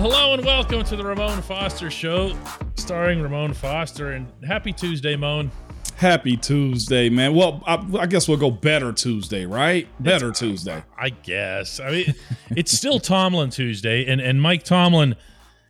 Hello and welcome to the Ramon Foster Show, starring Ramon Foster. And happy Tuesday, Moan. Happy Tuesday, man. Well, I, I guess we'll go better Tuesday, right? Better It's- Tuesday. I guess. I mean, it's still Tomlin Tuesday, and, and Mike Tomlin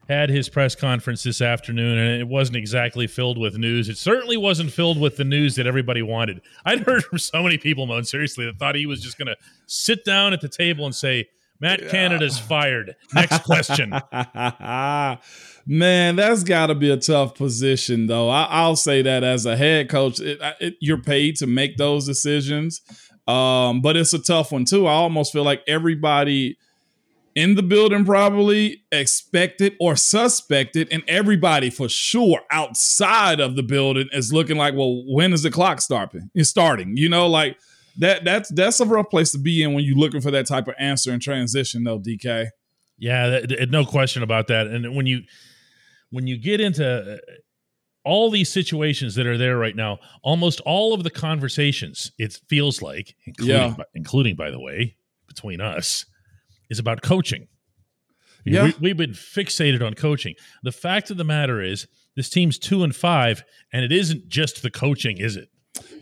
had his press conference this afternoon, and it wasn't exactly filled with news. It certainly wasn't filled with the news that everybody wanted. I'd heard from so many people, Moan, seriously, that thought he was just going to sit down at the table and say, Matt Canada's fired. Next question. man, that's got to be a tough position, though. I, I'll say that as a head coach, it, it, you're paid to make those decisions, um, but it's a tough one too. I almost feel like everybody in the building probably expected or suspected, and everybody for sure outside of the building is looking like, well, when is the clock starting? It's starting, you know, like that. That's that's a rough place to be in when you're looking for that type of answer and transition, though. DK. Yeah, no question about that. And when you when you get into uh, all these situations that are there right now, almost all of the conversations it feels like, including Yeah. by, including by the way, between us, is about coaching. Yeah. We, we've been fixated on coaching. The fact of the matter is, this team's two and five, and it isn't just the coaching, is it?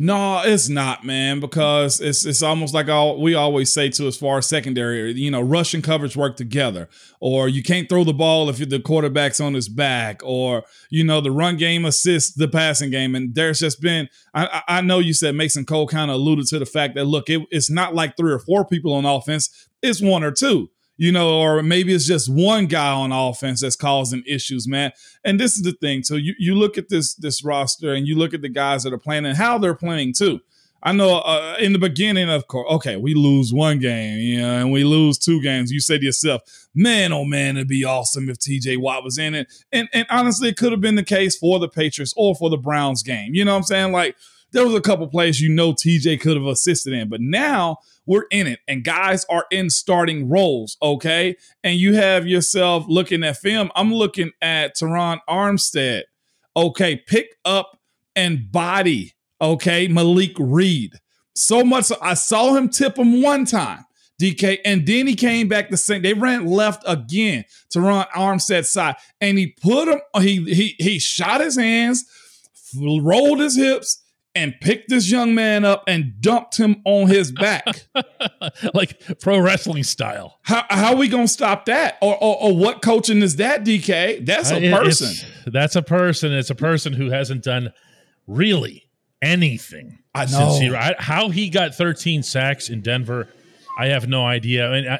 No, it's not, man, because it's it's almost like all we always say to as far as secondary, you know, rush and coverage work together, or you can't throw the ball if the quarterback's on his back, or you know, the run game assists the passing game. And there's just been, I, I know you said Mason Cole kind of alluded to the fact that look, it, it's not like three or four people on offense, it's one or two. You know, or maybe it's just one guy on offense that's causing issues, man. And this is the thing. So you, you look at this this roster and you look at the guys that are playing and how they're playing too. I know uh, in the beginning, of course, okay, we lose one game, you know, and we lose two games. You say to yourself, man, oh man, it'd be awesome if TJ Watt was in it. And and honestly, it could have been the case for the Patriots or for the Browns game. You know what I'm saying? Like there was a couple plays you know TJ could have assisted in, but now we're in it and guys are in starting roles, okay? And you have yourself looking at film. I'm looking at Terron Armstead. Okay, pick up and body, okay, Malik Reed. So much I saw him tip him one time. DK, and then he came back the same. They ran left again to run Armstead's side, and he put him. He he he shot his hands, rolled his hips, and picked this young man up and dumped him on his back. like pro wrestling style. how how we gonna stop that? Or, or or what coaching is that, DK? That's Uh, a it- person. That's a person. It's a person who hasn't done really anything. I since he- know. I- how he got 13 sacks in Denver, I have no idea. I mean, I,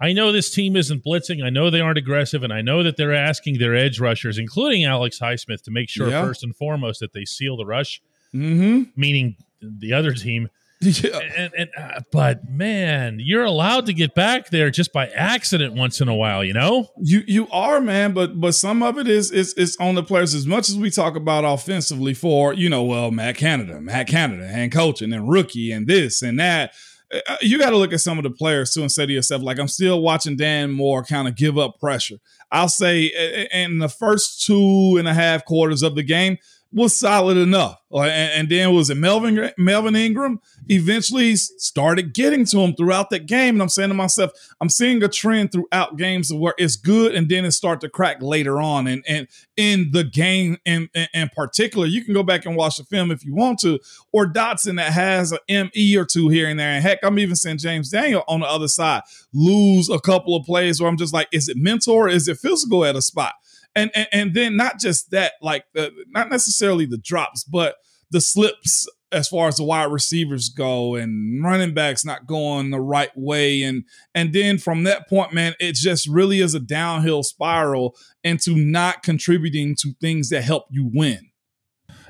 I know this team isn't blitzing. I know they aren't aggressive, and I know that they're asking their edge rushers, including Alex Highsmith, to make sure Yeah. first and foremost that they seal the rush, Mm-hmm. meaning the other team. Yeah. And, and uh, but man, you're allowed to get back there just by accident once in a while, you know. You you are man, but but some of it is is is on the players. As much as we talk about offensively for you know, well, Matt Canada, Matt Canada, and coaching and rookie and this and that. uh, You got to look at some of the players too and say to yourself, like, I'm still watching Dan Moore kind of give up pressure. I'll say uh, in the first two and a half quarters of the game was solid enough. Uh, like, And, and then was it Melvin Melvin Ingram eventually started getting to him throughout that game. And I'm saying to myself, I'm seeing a trend throughout games where it's good and then it start to crack later on. And and in the game in, in, in particular, you can go back and watch the film if you want to, or Dotson that has an ME or two here and there. And heck, I'm even seeing James Daniel on the other side lose a couple of plays where I'm just like, is it mental or is it physical at a spot? And and, and then not just that, like the not necessarily the drops, but the slips as far as the wide receivers go and running backs not going the right way and and then from that point man it just really is a downhill spiral into not contributing to things that help you win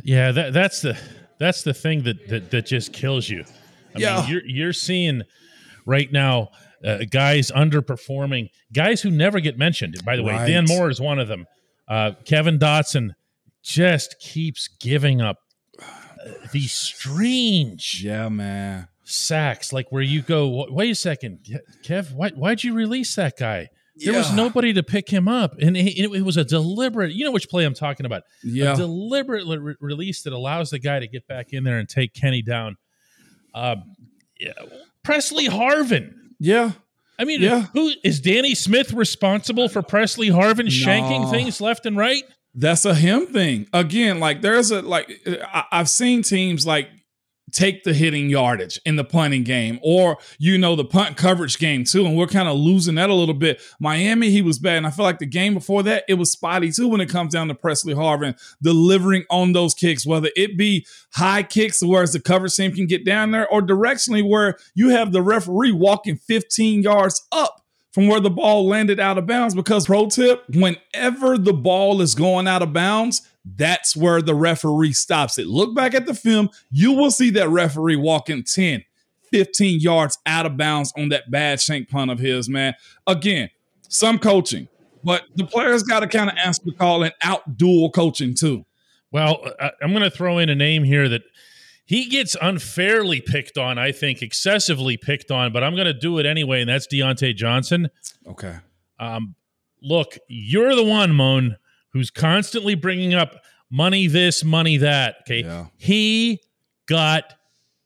Yeah, that, that's the that's the thing that that, that just kills you. I Yeah. mean, you're you're seeing right now uh, guys underperforming, guys who never get mentioned. By the way, Right. Dan Moore is one of them. Uh, Kevin Dotson just keeps giving up these strange Yeah, man. sacks, like where you go, wait a second, Kev, why, why'd you release that guy? There was nobody to pick him up, and it, it was a deliberate. You know which play I'm talking about? Yeah. A deliberate re- release that allows the guy to get back in there and take Kenny down. Um, yeah, Pressley Harvin. yeah. I mean, Yeah. who is Danny Smith responsible for Pressley Harvin shanking No. things left and right? That's a him thing. Again, like there's a like I, I've seen teams like take the hitting yardage in the punting game or you know the punt coverage game too and we're kind of losing that a little bit miami he was bad and i feel like the game before that it was spotty too when it comes down to pressley harvin delivering on those kicks whether it be high kicks whereas the coverage team can get down there or directionally where you have the referee walking 15 yards up from where the ball landed out of bounds. Because, pro tip, whenever the ball is going out of bounds, that's where the referee stops it. Look back at the film, you will see that referee walking 10, 15 yards out of bounds on that bad shank punt of his, man. Again, some coaching, but the players got to kind of answer the call and out dual coaching too. Well, I'm going to throw in a name here that he gets unfairly picked on, I think, excessively picked on, but I'm going to do it anyway, and that's Diontae Johnson. Okay. Um, look, you're the one, Moan, who's constantly bringing up money this, money that. Okay. Yeah. He got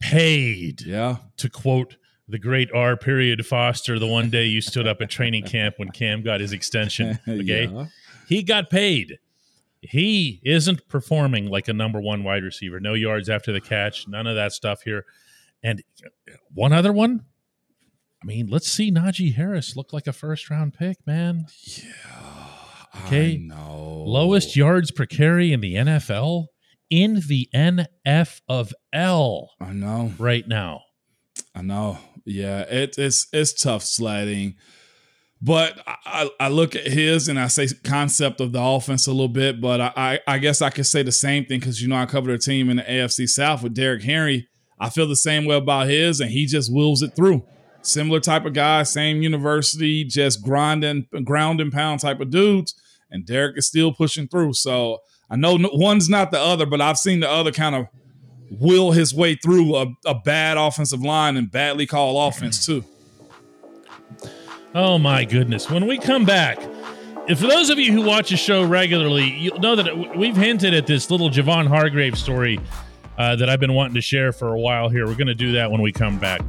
paid, Yeah. to quote the great R. Period Foster, the one day you stood up at training camp when Cam got his extension. Okay. Yeah. He got paid. He isn't performing like a number one wide receiver. No yards after the catch, none of that stuff here. And one other one. I mean, let's see Najee Harris look like a first round pick, man. Okay. No. Lowest yards per carry in the NFL in the NF of L I know. right now. I know. Yeah, it, it's it's tough sledding. But I, I look at his and I say concept of the offense a little bit, but I, I, I guess I could say the same thing because you know I covered a team in the AFC South with Derrick Henry. I feel the same way about his, and he just wills it through. Similar type of guy, same university, just grinding, ground and pound type of dudes. And Derrick is still pushing through. So I know one's not the other, but I've seen the other kind of will his way through a, a bad offensive line and badly called offense too. Oh my goodness. When we come back, if for those of you who watch the show regularly, you'll know that we've hinted at this little Javon Hargrave story uh, that I've been wanting to share for a while here. We're going to do that when we come back.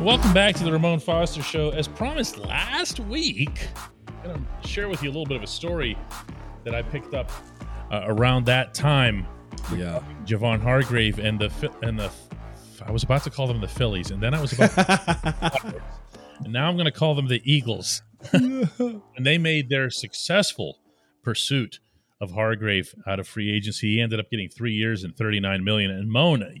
Welcome back to the Ramon Foster Show. As promised last week, I'm going to share with you a little bit of a story that I picked up uh, around that time. Yeah. Javon Hargrave and the and the I was about to call them the Phillies, and then I was about, and now I'm going to call them the Eagles. and they made their successful pursuit of Hargrave out of free agency. He ended up getting three years and 39 million. And Mona,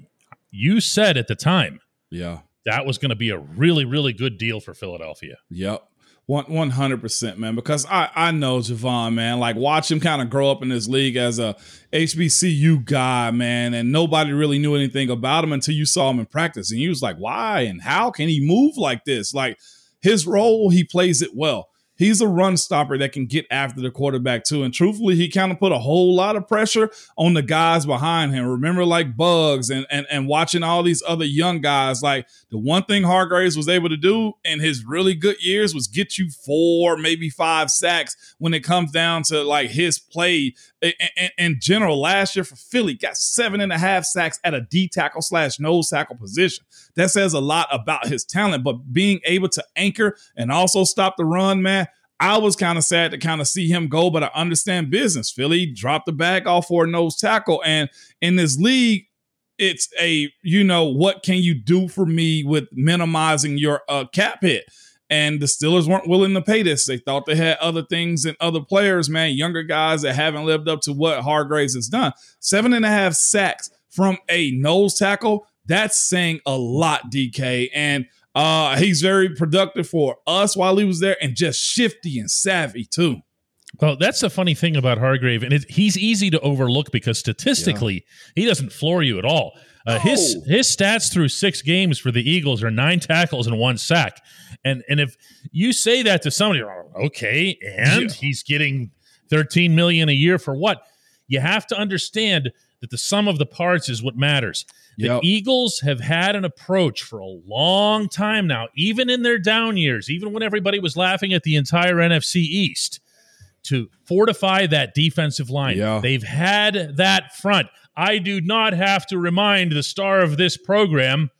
you said at the time Yeah. That was going to be a really, really good deal for Philadelphia. Yep. One hundred percent, man. Because I I know Javon, man. Like watch him kind of grow up in this league as a HBCU guy, man, and nobody really knew anything about him until you saw him in practice, and you was like, why and how can he move like this? Like his role, he plays it well. He's a run stopper that can get after the quarterback too. And truthfully, he kind of put a whole lot of pressure on the guys behind him. Remember, like Bugs and and and watching all these other young guys. Like the one thing Hargraves was able to do in his really good years was get you four, maybe five sacks when it comes down to like his play in, general. Last year for Philly, got seven and a half sacks at a D tackle slash nose tackle position. That says a lot about his talent, but being able to anchor and also stop the run, man. I was kind of sad to kind of see him go, but I understand business. Philly dropped the bag off for a nose tackle. And in this league, it's a, you know, what can you do for me with minimizing your uh, cap hit? And the Steelers weren't willing to pay this. They thought they had other things and other players, man, younger guys that haven't lived up to what Hargraves has done. Seven and a half sacks from a nose tackle. That's saying a lot, DK. And Uh, he's very productive for us while he was there, and just shifty and savvy too. Well, that's the funny thing about Hargrave, and it, he's easy to overlook because statistically, he doesn't floor you at all. Uh, His his stats through six games for the Eagles are nine tackles and one sack, and and if you say that to somebody, oh, okay, and Yeah. he's getting thirteen million a year for what? You have to understand that the sum of the parts is what matters. The Yep. Eagles have had an approach for a long time now, even in their down years, even when everybody was laughing at the entire NFC East, to fortify that defensive line. Yeah. They've had that front. I do not have to remind the star of this program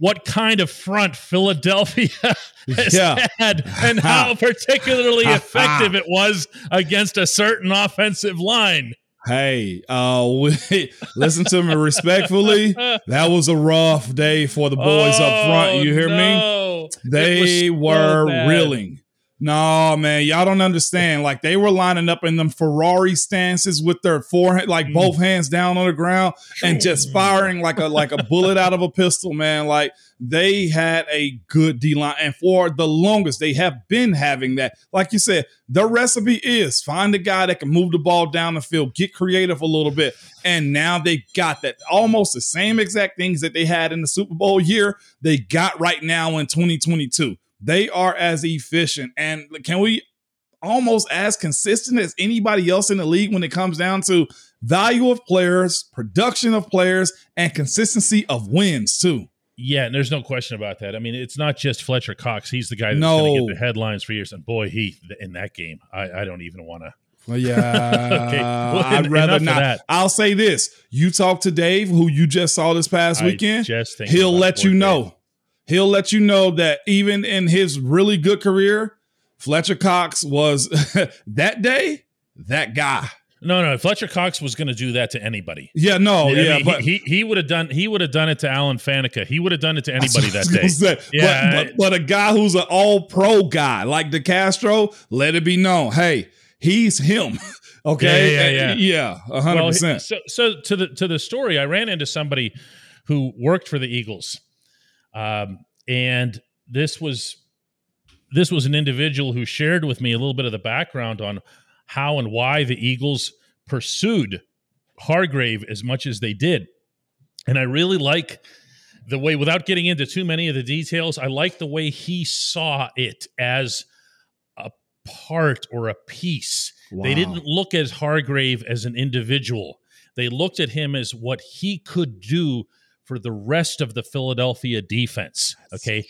what kind of front Philadelphia has Yeah. had and how particularly effective it was against a certain offensive line. Hey, uh, we, listen to me respectfully. That was a rough day for the boys up front. You hear me? me? They were reeling. No, man, y'all don't understand. Like they were lining up in them Ferrari stances with their forehead, like Mm. both hands down on the ground, and just firing like a like a bullet out of a pistol, man. Like they had a good D line, and for the longest, they have been having that. Like you said, the recipe is find a guy that can move the ball down the field, get creative a little bit, and now they got that almost the same exact things that they had in the Super Bowl year. They got right now in 2022. They are as efficient, and can we almost as consistent as anybody else in the league when it comes down to value of players, production of players, and consistency of wins too. Yeah, and there's no question about that. I mean, it's not just Fletcher Cox. He's the guy that's No. going to get the headlines for years. And boy, he in that game, I, I don't even want to. Well, yeah, Okay, well, I'd en- rather not. I'll say this: you talk to Dave, who you just saw this past I weekend. just He'll let you Dave. He'll let you know that even in his really good career, Fletcher Cox was that day that guy. No, no, Fletcher Cox was going to do that to anybody. Yeah, no, I yeah, he, but he he would have done he would have done it to Alan Faneca. He would have done it to anybody that day. say. Yeah, but, but, but a guy who's an all pro guy like DeCastro, let it be known, hey, he's him. okay, Yeah, yeah, yeah, a hundred Well, percent. So, so to the to the story, I ran into somebody who worked for the Eagles, um, and this was this was an individual who shared with me a little bit of the background on how and why the Eagles pursued Hargrave as much as they did, and I really like the way, without getting into too many of the details, I like the way he saw it as a part or a piece. They didn't look at Hargrave as an individual. They looked at him as what he could do for the rest of the Philadelphia defense. Okay.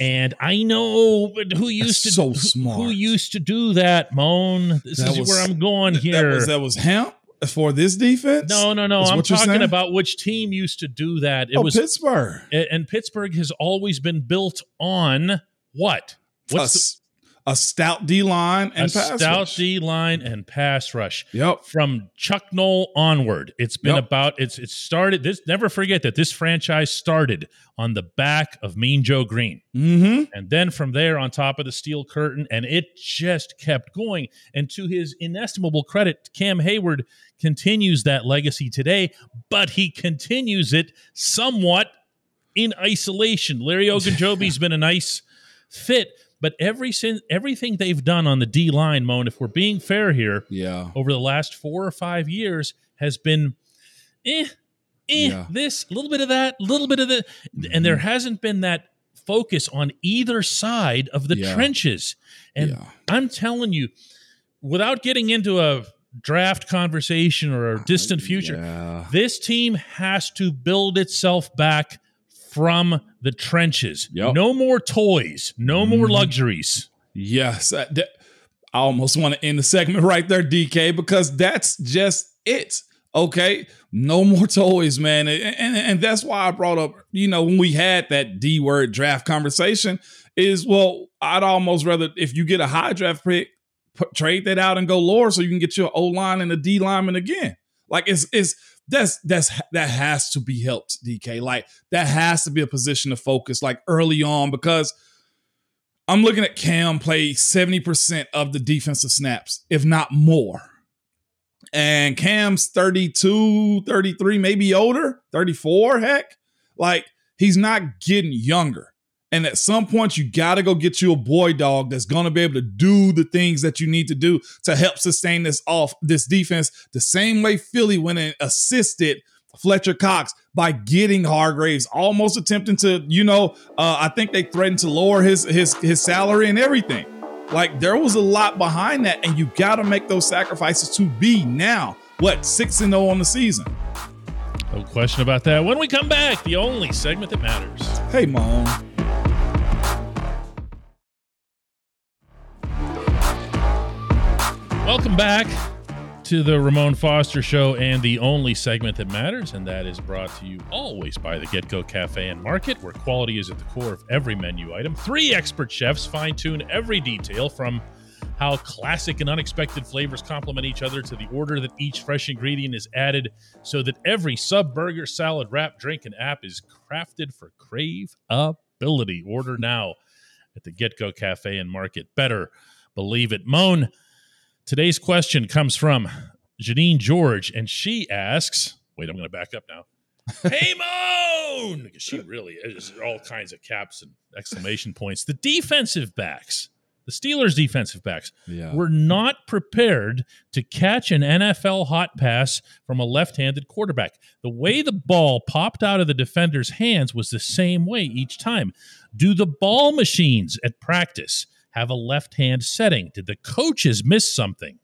And I know but who used to so who- smart. who used to do that, Moan. This That is was- where I'm going That here. was that was hemp for this defense. no, no, no. I'm talking saying? about which team used to do that. It oh, was Pittsburgh. and Pittsburgh has always been built on what? What's a stout D line the, a and pass stout rush. D line and pass rush. Yep. from Chuck Noll onward. It's been Yep. about it's it started this never forget that this franchise started on the back of Mean Joe Greene. Mm-hmm. And then from there on top of the steel curtain and it just kept going and to his inestimable credit Cam Heyward continues that legacy today, but he continues it somewhat in isolation. Larry Ogunjobi's been a nice fit, but every sin, everything they've done on the D line, Moan, if we're being fair here, Yeah. over the last four or five years has been eh, eh, Yeah. this, a little bit of that, a little bit of the, and there hasn't been that focus on either side of the Yeah. trenches. And yeah. I'm telling you, without getting into a draft conversation or a distant future, Yeah. this team has to build itself back from the trenches. Yep. No more toys, no more Mhm. luxuries. Yes. I, that- I almost want to end the segment right there, DK, because that's just it. Okay. No more toys, man. And, and, and that's why I brought up, you know, when we had that D word draft conversation, is well, I'd almost rather, if you get a high draft pick, put, trade that out and go lower so you can get your O line and a D lineman again. Like it's, it's, that's that's that has to be helped, DK. Like that has to be a position of focus, like early on, because I'm looking at Cam play 70% of the defensive snaps, if not more. And Cam's 32, 33, maybe older, 34, heck. Like He's not getting younger. And at some point, you got to go get you a boy dog that's going to be able to do the things that you need to do to help sustain this off this defense. The same way Philly went and assisted Fletcher Cox by getting Hargreaves, almost attempting to, you know, uh, I think they threatened to lower his his his salary and everything. Like there was a lot behind that, and you got to make those sacrifices to be now what six and zero on the season. No question about that. When we come back, the only segment that matters. Hey, mom. Welcome back to the Ramon Foster Show and the only segment that matters, and that is brought to you always by the GetGo Cafe and Market, where quality is at the core of every menu item. Three expert chefs fine tune every detail from how classic and unexpected flavors complement each other to the order that each fresh ingredient is added so that every sub burger, salad, wrap, drink, and app is crafted for crave ability. Order now at the GetGo Cafe and Market. Better believe it. Moan Today's question comes from Janine George, and she asks, wait, I'm going to back up now. hey, Moan! She really is all kinds of caps and exclamation points. The defensive backs, the Steelers' defensive backs, Yeah. were not prepared to catch an NFL hot pass from a left handed quarterback. The way the ball popped out of the defender's hands was the same way each time. Do the ball machines at practice have a left hand setting? Did the coaches miss something?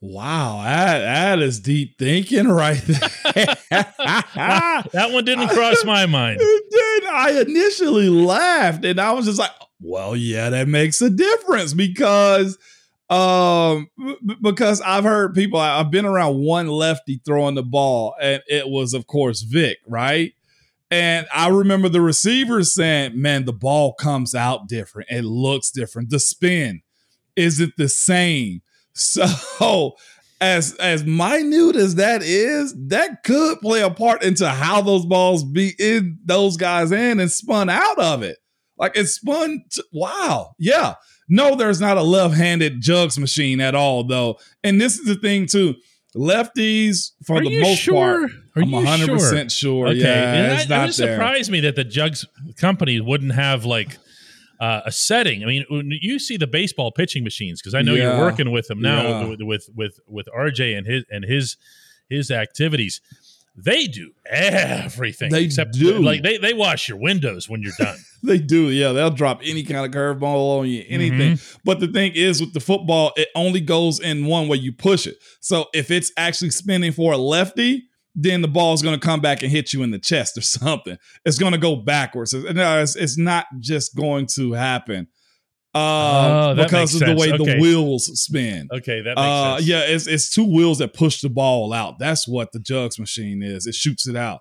Wow, that, that is deep thinking right there. that one didn't cross my mind. Then I initially laughed and I was just like, well, yeah, that makes a difference because um because I've heard people I've been around one lefty throwing the ball and it was of course Vic, right? And I remember the receivers saying, "Man, the ball comes out different. It looks different. The spin isn't the same." So, as as minute as that is, that could play a part into how those balls be in those guys in and spun out of it. Like it spun. To, wow, yeah. No, there's not a left-handed jugs machine at all, though. And this is the thing too. Lefties, for Are the you most sure? part, Are I'm you 100 sure? percent sure. Okay, Yeah, and it's that, not it there. surprised me that the Jugs company wouldn't have like uh, a setting. I mean, when you see the baseball pitching machines, because I know Yeah. you're working with them now Yeah. with, with with with RJ and his and his his activities. They do everything. They except do. like they they wash your windows when you're done. They do, yeah. They'll drop any kind of curveball on you, anything. Mm-hmm. But the thing is, with the football, it only goes in one way. You push it. So if it's actually spinning for a lefty, then the ball's going to come back and hit you in the chest or something. It's going to go backwards. No, it's, it's not just going to happen um, Oh, because of the way sense. the wheels spin. Okay, that makes Uh, sense. yeah, it's it's two wheels that push the ball out. That's what the jugs machine is. It shoots it out.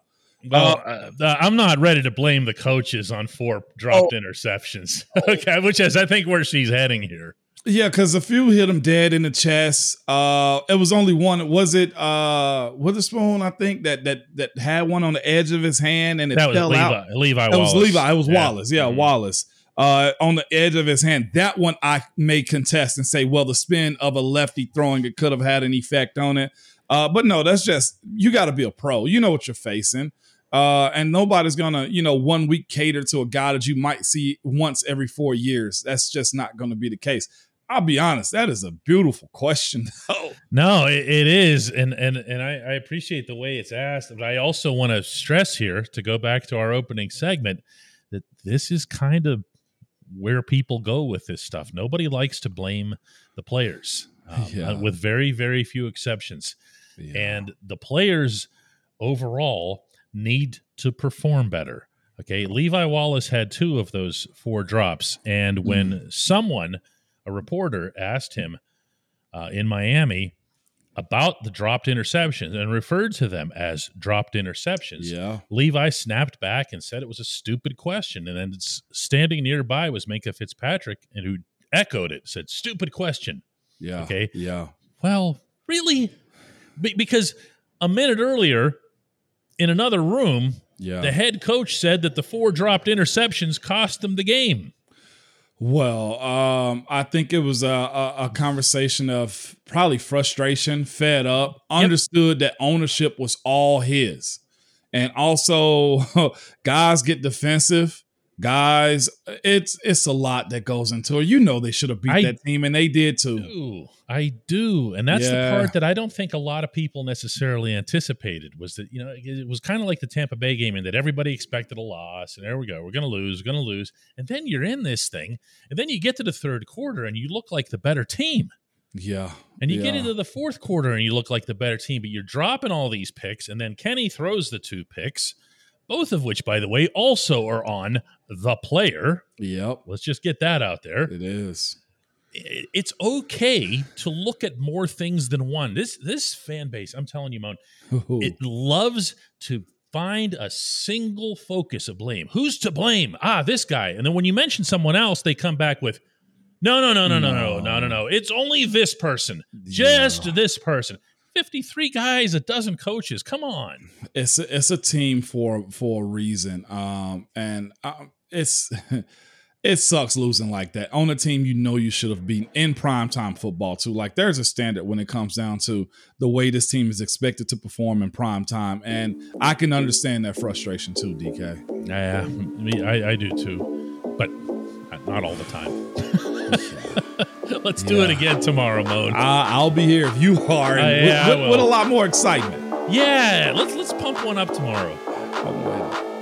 Well, uh, uh, I'm not ready to blame the coaches on four dropped Oh. interceptions. okay, which is I think where she's heading here. Yeah, because a few hit him dead in the chest. Uh, it was only one. Was it uh Witherspoon? I think that that that had one on the edge of his hand and it That was fell Levi. out. Levi It Wallace. was Levi. It was Yeah. Wallace. Yeah, Mhm. Wallace. Uh, on the edge of his hand. That one I may contest and say, well, the spin of a lefty throwing it could have had an effect on it. Uh, but no, that's just you got to be a pro. You know what you're facing. Uh, and nobody's gonna, you know, one week cater to a guy that you might see once every four years. That's just not gonna be the case. I'll be honest, that is a beautiful question, though. No, it, it is, and and and I, I appreciate the way it's asked, but I also want to stress here to go back to our opening segment that this is kind of where people go with this stuff. Nobody likes to blame the players, um, Yeah. uh, with very very few exceptions, and the players overall need to perform better. Okay, Levi Wallace had two of those four drops, and when someone, a reporter, asked him uh, in Miami about the dropped interceptions and referred to them as dropped interceptions. yeah, Levi snapped back and said it was a stupid question. And then standing nearby was Minkah Fitzpatrick, and who echoed it, said, "Stupid question." yeah, Okay. yeah, Well, really, Be- because a minute earlier, in another room, yeah. the head coach said that the four dropped interceptions cost them the game. Well, um, I think it was a, a, a conversation of probably frustration, fed up, understood that ownership was all his. and also guys get defensive. Guys, it's it's a lot that goes into it. You know they should have beat I- that team, and they did too. do. I do. And that's Yeah. the part that I don't think a lot of people necessarily anticipated was that, you know, it was kind of like the Tampa Bay game in that everybody expected a loss. And there we go. We're going to lose, we're going to lose. And then you're in this thing. And then you get to the third quarter and you look like the better team. Yeah, And you get into the fourth quarter and you look like the better team, but you're dropping all these picks. And then Kenny throws the two picks, both of which, by the way, also are on the player. Yep, Let's just get that out there. it is. it's okay to look at more things than one. This this fan base, I'm telling you, Moan, it loves to find a single focus of blame. Who's to blame? Ah, this guy. And then when you mention someone else, they come back with, no, no, no, no, no, no, no, no, no. It's only this person, just Yeah. this person. 53 guys, a dozen coaches. Come on. it's a, it's a team for for a reason. Um, and um, it's it sucks losing like that on a team you know you should have beaten in primetime football too. Like there's a standard when it comes down to the way this team is expected to perform in prime time, and I can understand that frustration too, DK. Yeah, me, I, I do too, but not all the time. Let's do it again tomorrow, Moan. I, I'll be here if you are, and Uh, yeah, with, with, a lot more excitement. Yeah, let's let's pump one up tomorrow. Waiting.